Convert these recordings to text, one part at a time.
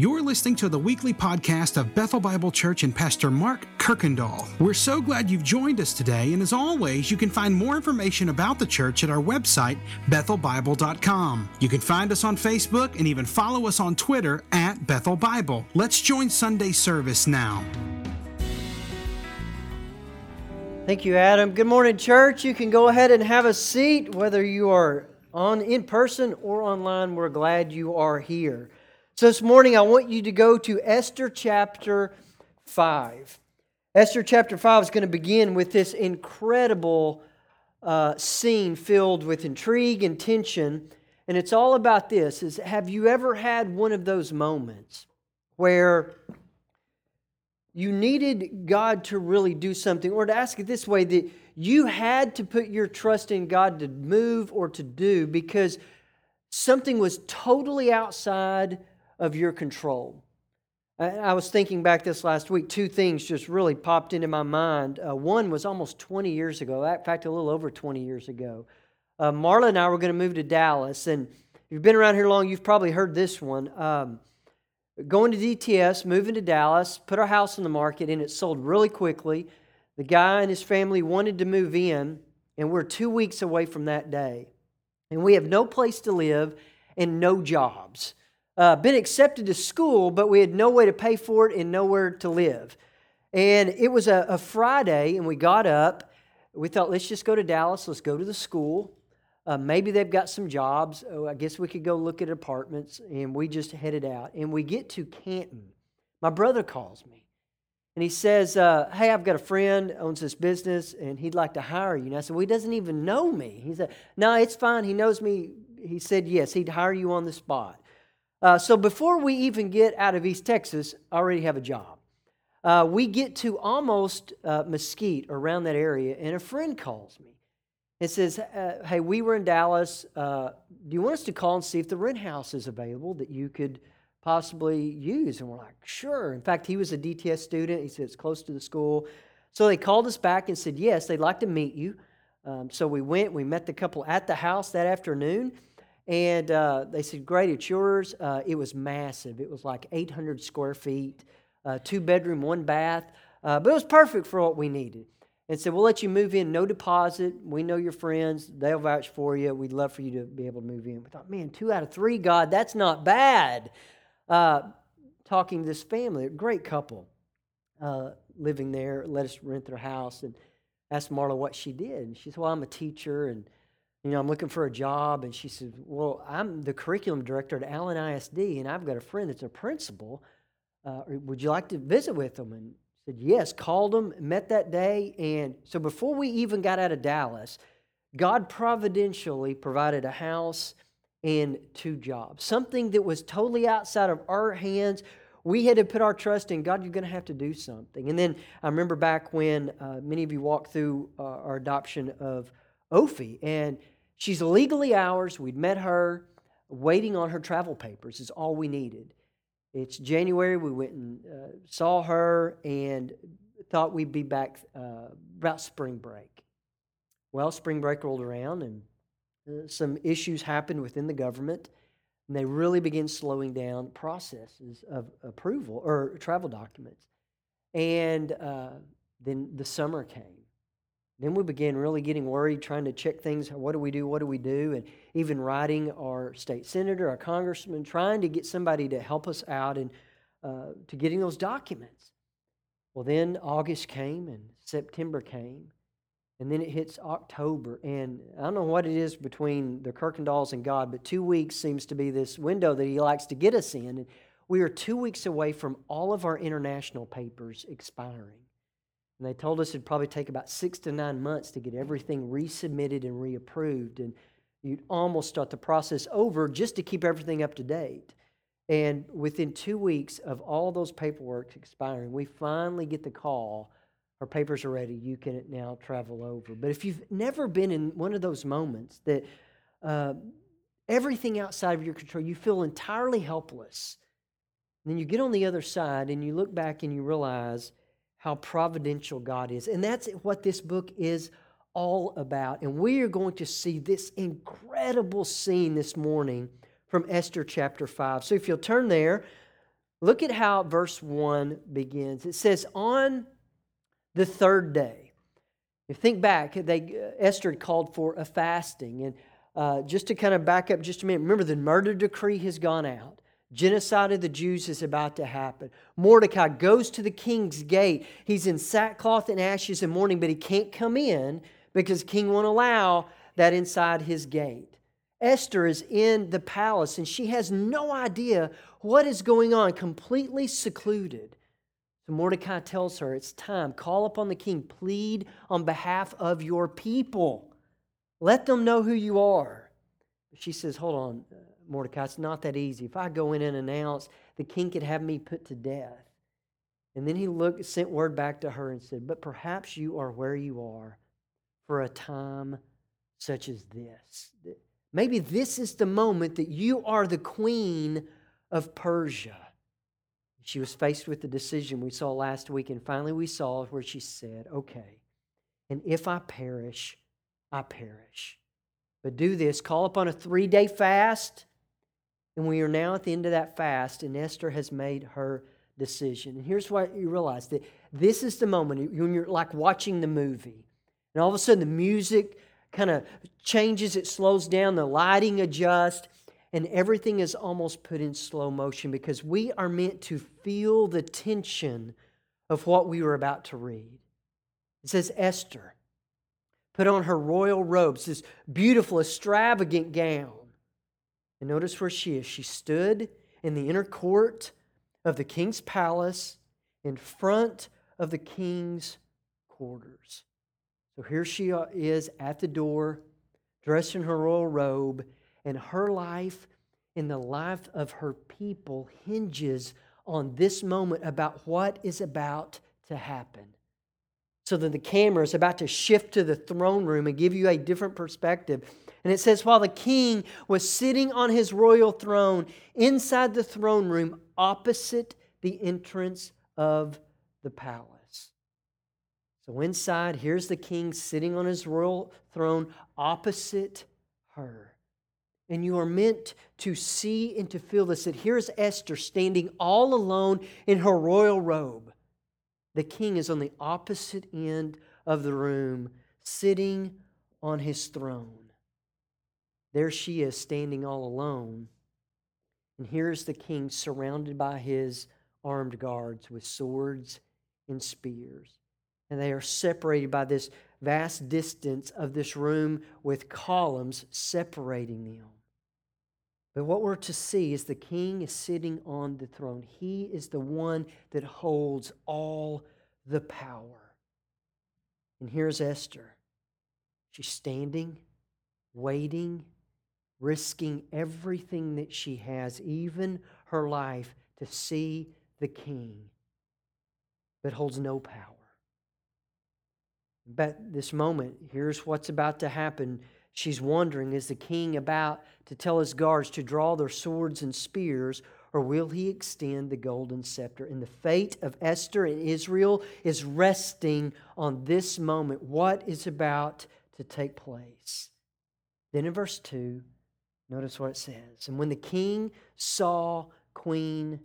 You're listening to the weekly podcast of Bethel Bible Church and Pastor Mark Kirkendall. We're so glad you've joined us today, and as always, you can find more information about the church at our website, bethelbible.com. You can find us on Facebook and even follow us on Twitter at Bethel Bible. Let's join Sunday service now. Thank you, Adam. Good morning, church. You can go ahead and have a seat, whether you are on in person or online. We're glad you are here. So this morning, I want you to go to Esther chapter 5. Esther chapter 5 is going to begin with this incredible uh, scene filled with intrigue and tension. And it's all about this is have you ever had one of those moments where you needed God to really do something, or to ask it this way, that you had to put your trust in God to move or to do because something was totally outside of your control. I was thinking back this last week, two things just really popped into my mind. Uh, one was almost 20 years ago, in fact, a little over 20 years ago. Uh, Marla and I were going to move to Dallas, and if you've been around here long, you've probably heard this one. Um, going to DTS, moving to Dallas, put our house on the market, and it sold really quickly. The guy and his family wanted to move in, and we're two weeks away from that day. And we have no place to live and no jobs uh, been accepted to school, but we had no way to pay for it and nowhere to live. And it was a, a Friday, and we got up. We thought, let's just go to Dallas, let's go to the school. Uh, maybe they've got some jobs. Oh, I guess we could go look at apartments. And we just headed out. And we get to Canton. My brother calls me. And he says, uh, Hey, I've got a friend owns this business and he'd like to hire you. And I said, Well, he doesn't even know me. He said, No, it's fine. He knows me. He said, Yes, he'd hire you on the spot. Uh, so before we even get out of East Texas, I already have a job. Uh, we get to almost uh, Mesquite, around that area, and a friend calls me and says, uh, Hey, we were in Dallas. Uh, do you want us to call and see if the rent house is available that you could possibly use? And we're like, Sure. In fact, he was a DTS student. He said, It's close to the school. So they called us back and said, Yes, they'd like to meet you. Um, so we went, we met the couple at the house that afternoon. And uh, they said, Great, it's yours. Uh, it was massive. It was like 800 square feet, uh, two bedroom, one bath. Uh, but it was perfect for what we needed. And said, We'll let you move in, no deposit. We know your friends. They'll vouch for you. We'd love for you to be able to move in. We thought, Man, two out of three, God, that's not bad. Uh, talking to this family, a great couple uh, living there, let us rent their house and asked Marla what she did. And she said, Well, I'm a teacher and you know, I'm looking for a job. And she said, Well, I'm the curriculum director at Allen ISD, and I've got a friend that's a principal. Uh, would you like to visit with them? And said, Yes, called them, met that day. And so before we even got out of Dallas, God providentially provided a house and two jobs, something that was totally outside of our hands. We had to put our trust in God, you're going to have to do something. And then I remember back when uh, many of you walked through uh, our adoption of Ophi, and she's legally ours. We'd met her, waiting on her travel papers is all we needed. It's January. We went and uh, saw her and thought we'd be back uh, about spring break. Well, spring break rolled around, and uh, some issues happened within the government, and they really began slowing down processes of approval or travel documents. And uh, then the summer came then we began really getting worried, trying to check things. What do we do? What do we do? And even writing our state senator, our congressman, trying to get somebody to help us out and uh, to getting those documents. Well, then August came and September came, and then it hits October. And I don't know what it is between the Kirkendalls and God, but two weeks seems to be this window that He likes to get us in. And we are two weeks away from all of our international papers expiring. And they told us it'd probably take about six to nine months to get everything resubmitted and reapproved. And you'd almost start the process over just to keep everything up to date. And within two weeks of all those paperwork expiring, we finally get the call our papers are ready. You can now travel over. But if you've never been in one of those moments that uh, everything outside of your control, you feel entirely helpless. And then you get on the other side and you look back and you realize how providential God is. And that's what this book is all about. And we are going to see this incredible scene this morning from Esther chapter 5. So if you'll turn there, Look at how verse 1 begins. It says, On the third day. If you think back, they, uh, Esther called for a fasting. And uh, just to kind of back up just a minute, remember the murder decree has gone out. Genocide of the Jews is about to happen. Mordecai goes to the king's gate. He's in sackcloth and ashes and mourning, but he can't come in because the king won't allow that inside his gate. Esther is in the palace and she has no idea what is going on, completely secluded. So Mordecai tells her, It's time. Call upon the king. Plead on behalf of your people. Let them know who you are. She says, Hold on, Mordecai, it's not that easy. If I go in and announce, the king could have me put to death. And then he looked, sent word back to her and said, But perhaps you are where you are for a time such as this. Maybe this is the moment that you are the queen of Persia. She was faced with the decision we saw last week, and finally we saw where she said, Okay, and if I perish, I perish. But do this call upon a three day fast, and we are now at the end of that fast, and Esther has made her decision. And here's what you realize that this is the moment when you're like watching the movie, and all of a sudden the music kind of changes, it slows down, the lighting adjusts, and everything is almost put in slow motion because we are meant to feel the tension of what we were about to read. It says, Esther put on her royal robes, this beautiful, extravagant gown. And notice where she is. She stood in the inner court of the king's palace in front of the king's quarters. So here she uh, is at the door, dressed in her royal robe, and her life and the life of her people hinges on this moment about what is about to happen. So that the camera is about to shift to the throne room and give you a different perspective. And it says, while the king was sitting on his royal throne inside the throne room opposite the entrance of the palace. So inside, here's the king sitting on his royal throne opposite her. And you are meant to see and to feel this that here's Esther standing all alone in her royal robe. The king is on the opposite end of the room, sitting on his throne. There she is, standing all alone. And here's the king surrounded by his armed guards with swords and spears and they are separated by this vast distance of this room with columns separating them. But what we're to see is the king is sitting on the throne. He is the one that holds all the power. And here's Esther. She's standing, waiting, risking everything that she has, even her life, to see the king, but holds no power. But this moment, here's what's about to happen. She's wondering is the king about to tell his guards to draw their swords and spears, or will he extend the golden scepter? And the fate of Esther and Israel is resting on this moment. What is about to take place? Then in verse 2, notice what it says. And when the king saw Queen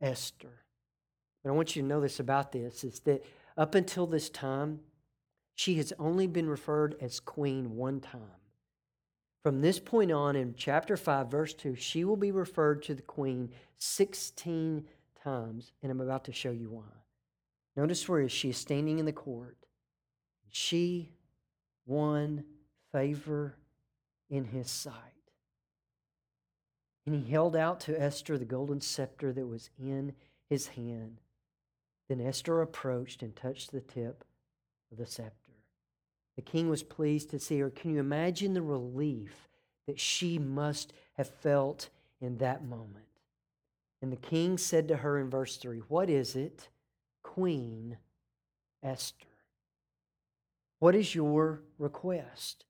Esther, but I want you to know this about this is that up until this time, she has only been referred as queen one time. From this point on, in chapter 5, verse 2, she will be referred to the queen 16 times, and I'm about to show you why. Notice where she is standing in the court. She won favor in his sight. And he held out to Esther the golden scepter that was in his hand. Then Esther approached and touched the tip of the scepter. The king was pleased to see her. Can you imagine the relief that she must have felt in that moment? And the king said to her in verse 3, What is it, Queen Esther? What is your request?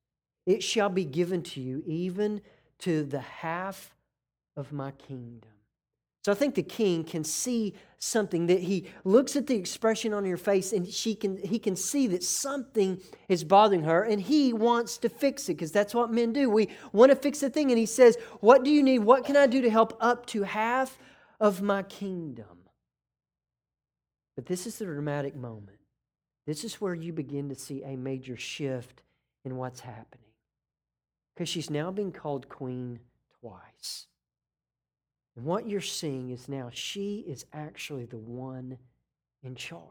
It shall be given to you, even to the half of my kingdom. So I think the king can see something that he looks at the expression on your face and she can he can see that something is bothering her and he wants to fix it because that's what men do. We want to fix a thing and he says, "What do you need? What can I do to help up to half of my kingdom. But this is the dramatic moment. This is where you begin to see a major shift in what's happening. Because she's now being called queen twice. What you're seeing is now she is actually the one in charge.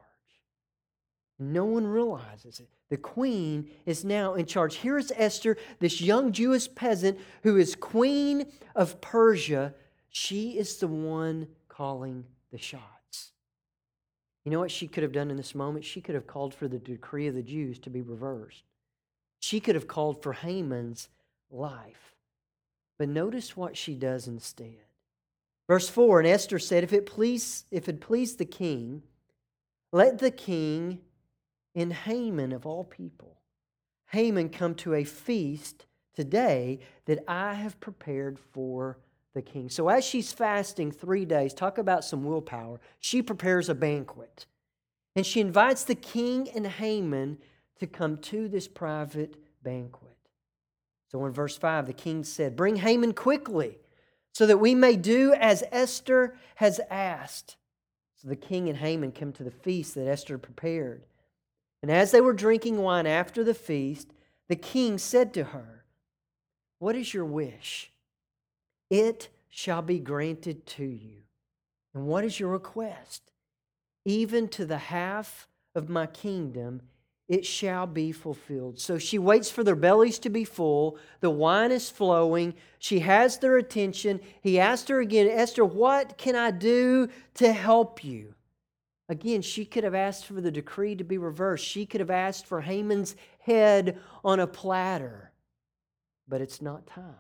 No one realizes it. The queen is now in charge. Here is Esther, this young Jewish peasant who is queen of Persia. She is the one calling the shots. You know what she could have done in this moment? She could have called for the decree of the Jews to be reversed. She could have called for Haman's life. But notice what she does instead. Verse 4 And Esther said, If it please, if it please the king, let the king and Haman of all people, Haman come to a feast today that I have prepared for the king. So as she's fasting three days, talk about some willpower, she prepares a banquet. And she invites the king and Haman to come to this private banquet. So in verse 5, the king said, Bring Haman quickly, so that we may do as Esther has asked. So the king and Haman come to the feast that Esther prepared. And as they were drinking wine after the feast, the king said to her, What is your wish? It shall be granted to you. And what is your request? Even to the half of my kingdom, it shall be fulfilled. So she waits for their bellies to be full. The wine is flowing. She has their attention. He asked her again, Esther, what can I do to help you? Again, she could have asked for the decree to be reversed. She could have asked for Haman's head on a platter. But it's not time.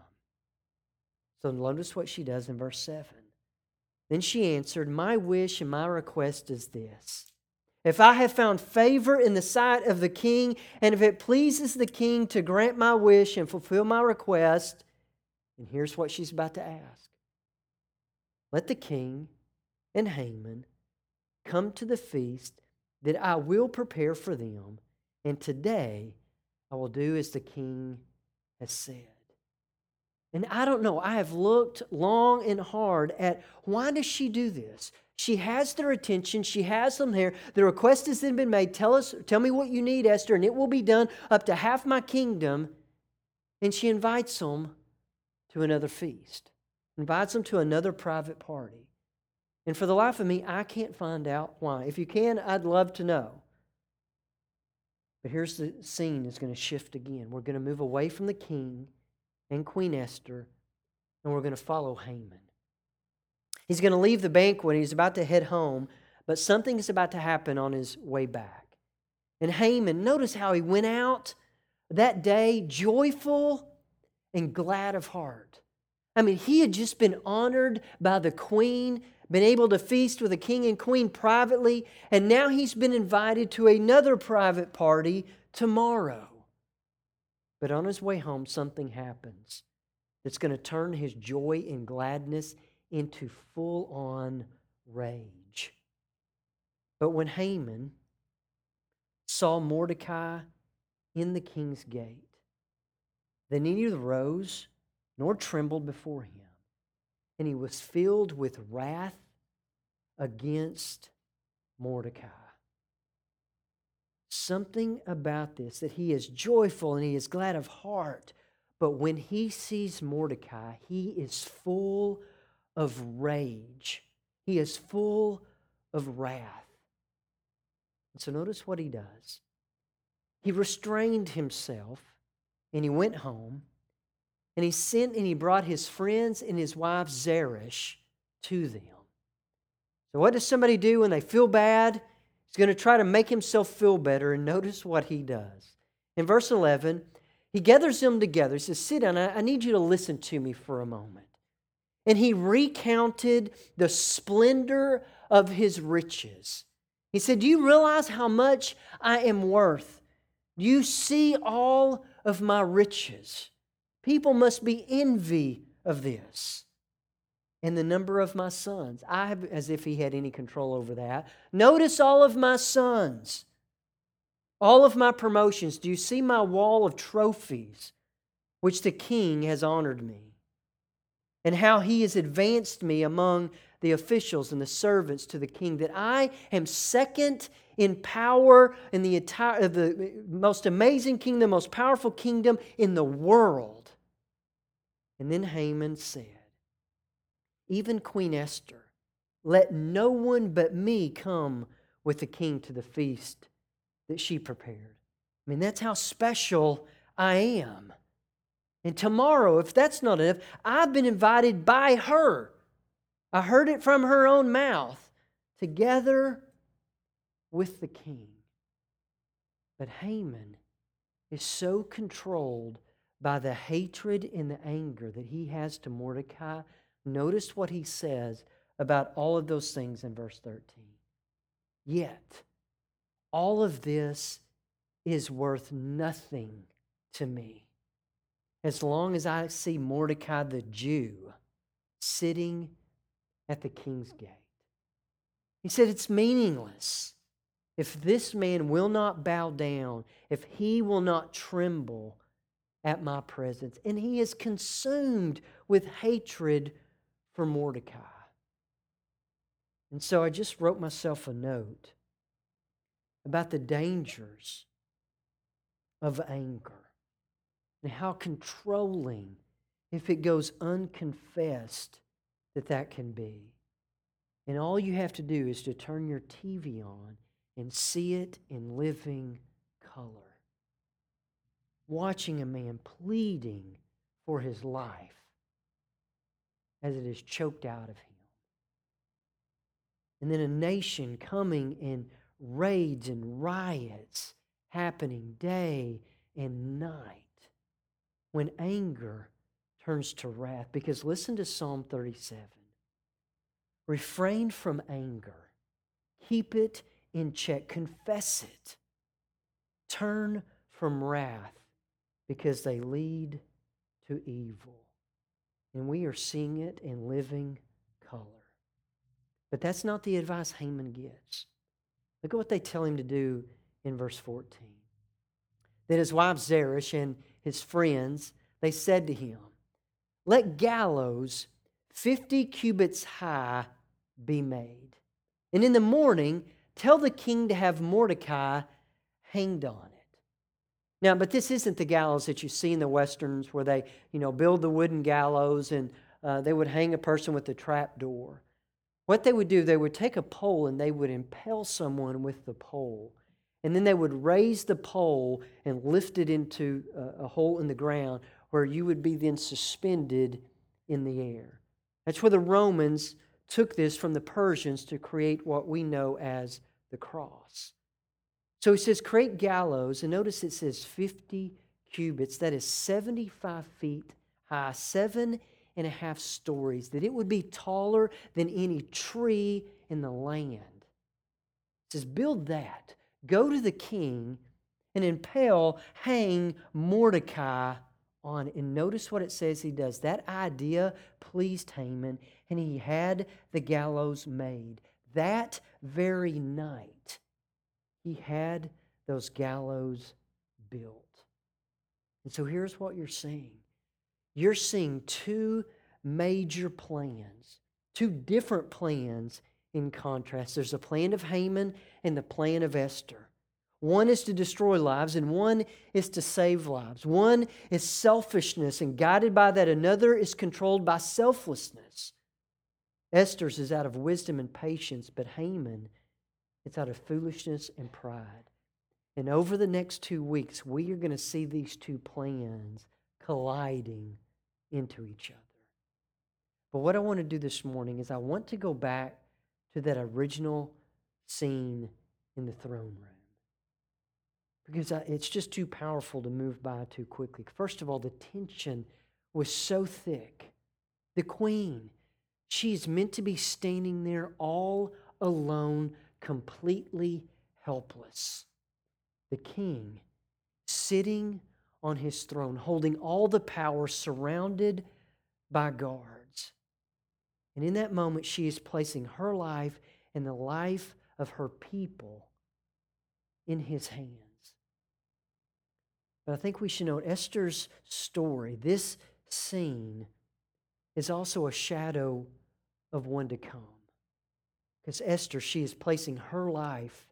So notice what she does in verse 7. Then she answered, My wish and my request is this. If I have found favor in the sight of the king, and if it pleases the king to grant my wish and fulfill my request, and here's what she's about to ask let the king and Haman come to the feast that I will prepare for them, and today I will do as the king has said. And I don't know, I have looked long and hard at why does she do this? She has their attention, she has them there. The request has then been made. Tell us, tell me what you need, Esther, and it will be done up to half my kingdom. And she invites them to another feast, invites them to another private party. And for the life of me, I can't find out why. If you can, I'd love to know. But here's the scene is going to shift again. We're going to move away from the king and Queen Esther, and we're going to follow Haman. He's going to leave the banquet, he's about to head home, but something is about to happen on his way back. And Haman, notice how he went out that day joyful and glad of heart. I mean, he had just been honored by the queen been able to feast with the king and queen privately, and now he's been invited to another private party tomorrow. But on his way home, something happens that's going to turn his joy and gladness into full on rage. But when Haman saw Mordecai in the king's gate, then he neither rose nor trembled before him and he was filled with wrath against Mordecai. Something about this that he is joyful and he is glad of heart, but when he sees Mordecai, he is full of rage. He is full of wrath. And so notice what he does. He restrained himself and he went home and he sent and he brought his friends and his wife Zeresh to them. So, what does somebody do when they feel bad? He's going to try to make himself feel better. And notice what he does. In verse 11, he gathers them together. He says, Sit down. I need you to listen to me for a moment. And he recounted the splendor of his riches. He said, Do you realize how much I am worth? Do you see all of my riches? People must be envy of this. And the number of my sons. I have, as if he had any control over that. Notice all of my sons, all of my promotions. Do you see my wall of trophies, which the king has honored me? And how he has advanced me among the officials and the servants to the king that I am second in power in the entire the most amazing kingdom, most powerful kingdom in the world. And then Haman said, even Queen Esther, let no one but me come with the king to the feast that she prepared. I mean, that's how special I am. And tomorrow, if that's not enough, I've been invited by her. I heard it from her own mouth, together with the king. But Haman is so controlled by the hatred and the anger that he has to Mordecai. Notice what he says about all of those things in verse 13. Yet, all of this is worth nothing to me as long as I see Mordecai the Jew sitting at the king's gate. He said, It's meaningless. If this man will not bow down, if he will not tremble at my presence, and he is consumed with hatred for Mordecai. And so I just wrote myself a note about the dangers of anger and how controlling, if it goes unconfessed, that that can be. And all you have to do is to turn your TV on and see it in living color. Watching a man pleading for his life as it is choked out of him. And then a nation coming in raids and riots happening day and night when anger turns to wrath. Because listen to Psalm 37 refrain from anger, keep it in check, confess it, turn from wrath because they lead to evil. And we are seeing it in living color. But that's not the advice Haman gives. Look at what they tell him to do in verse 14. That his wife Zeresh and his friends, they said to him, Let gallows 50 cubits high be made. And in the morning, tell the king to have Mordecai hanged on. Now, but this isn't the gallows that you see in the westerns where they, you know, build the wooden gallows and uh, they would hang a person with a trap door. What they would do, they would take a pole and they would impale someone with the pole. And then they would raise the pole and lift it into a, a hole in the ground where you would be then suspended in the air. That's where the Romans took this from the Persians to create what we know as the cross. So he says, create gallows, and notice it says 50 cubits. That is 75 feet high, seven and a half stories, that it would be taller than any tree in the land. It says, build that. Go to the king and impale, hang Mordecai on. And notice what it says he does. That idea pleased Haman, and he had the gallows made. That very night, he had those gallows built. And so here's what you're seeing you're seeing two major plans, two different plans in contrast. There's a plan of Haman and the plan of Esther. One is to destroy lives, and one is to save lives. One is selfishness, and guided by that, another is controlled by selflessness. Esther's is out of wisdom and patience, but Haman, it's out of foolishness and pride. And over the next two weeks, we are going to see these two plans colliding into each other. But what I want to do this morning is I want to go back to that original scene in the throne room because uh, it's just too powerful to move by too quickly. First of all, the tension was so thick. The queen, she's meant to be standing there all alone, completely helpless. The king, sitting on his throne, holding all the power, surrounded by guards. And in that moment, she is placing her life and the life of her people in his hands. But I think we should note Esther's story, this scene, is also a shadow of one to come. Because Esther, she is placing her life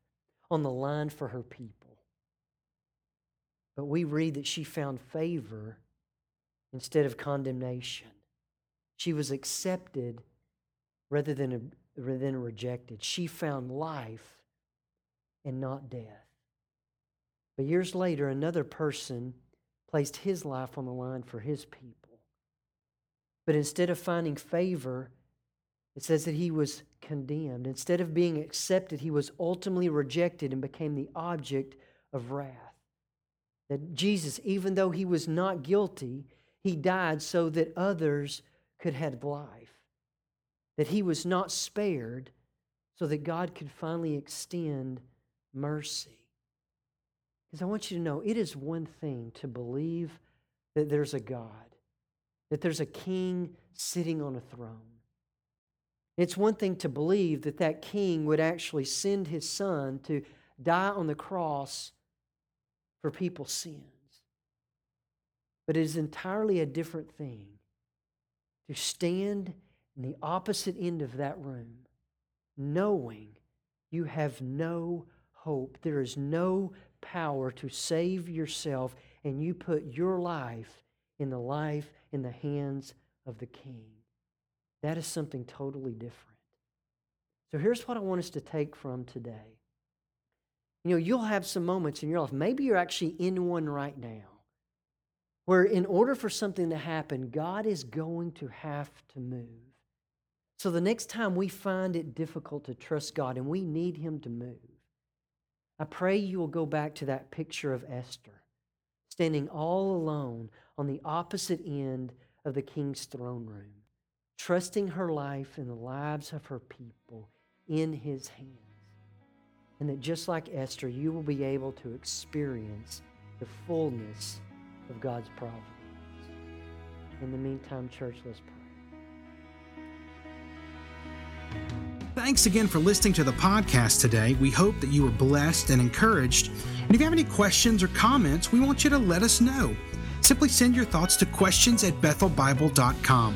on the line for her people. But we read that she found favor instead of condemnation. She was accepted rather than, rather than rejected. She found life and not death. But years later, another person placed his life on the line for his people. But instead of finding favor, it says that he was condemned. Instead of being accepted, he was ultimately rejected and became the object of wrath. That Jesus, even though he was not guilty, he died so that others could have life. That he was not spared so that God could finally extend mercy. Because I want you to know it is one thing to believe that there's a God, that there's a king sitting on a throne. It's one thing to believe that that king would actually send his son to die on the cross for people's sins. But it is entirely a different thing to stand in the opposite end of that room, knowing you have no hope. There is no power to save yourself, and you put your life in the life in the hands of the king. That is something totally different. So here's what I want us to take from today. You know, you'll have some moments in your life, maybe you're actually in one right now, where in order for something to happen, God is going to have to move. So the next time we find it difficult to trust God and we need Him to move, I pray you will go back to that picture of Esther, standing all alone on the opposite end of the king's throne room trusting her life and the lives of her people in his hands. And that just like Esther, you will be able to experience the fullness of God's providence. In the meantime, church, let's pray. Thanks again for listening to the podcast today. We hope that you were blessed and encouraged. And if you have any questions or comments, we want you to let us know. Simply send your thoughts to questions at bethelbible.com.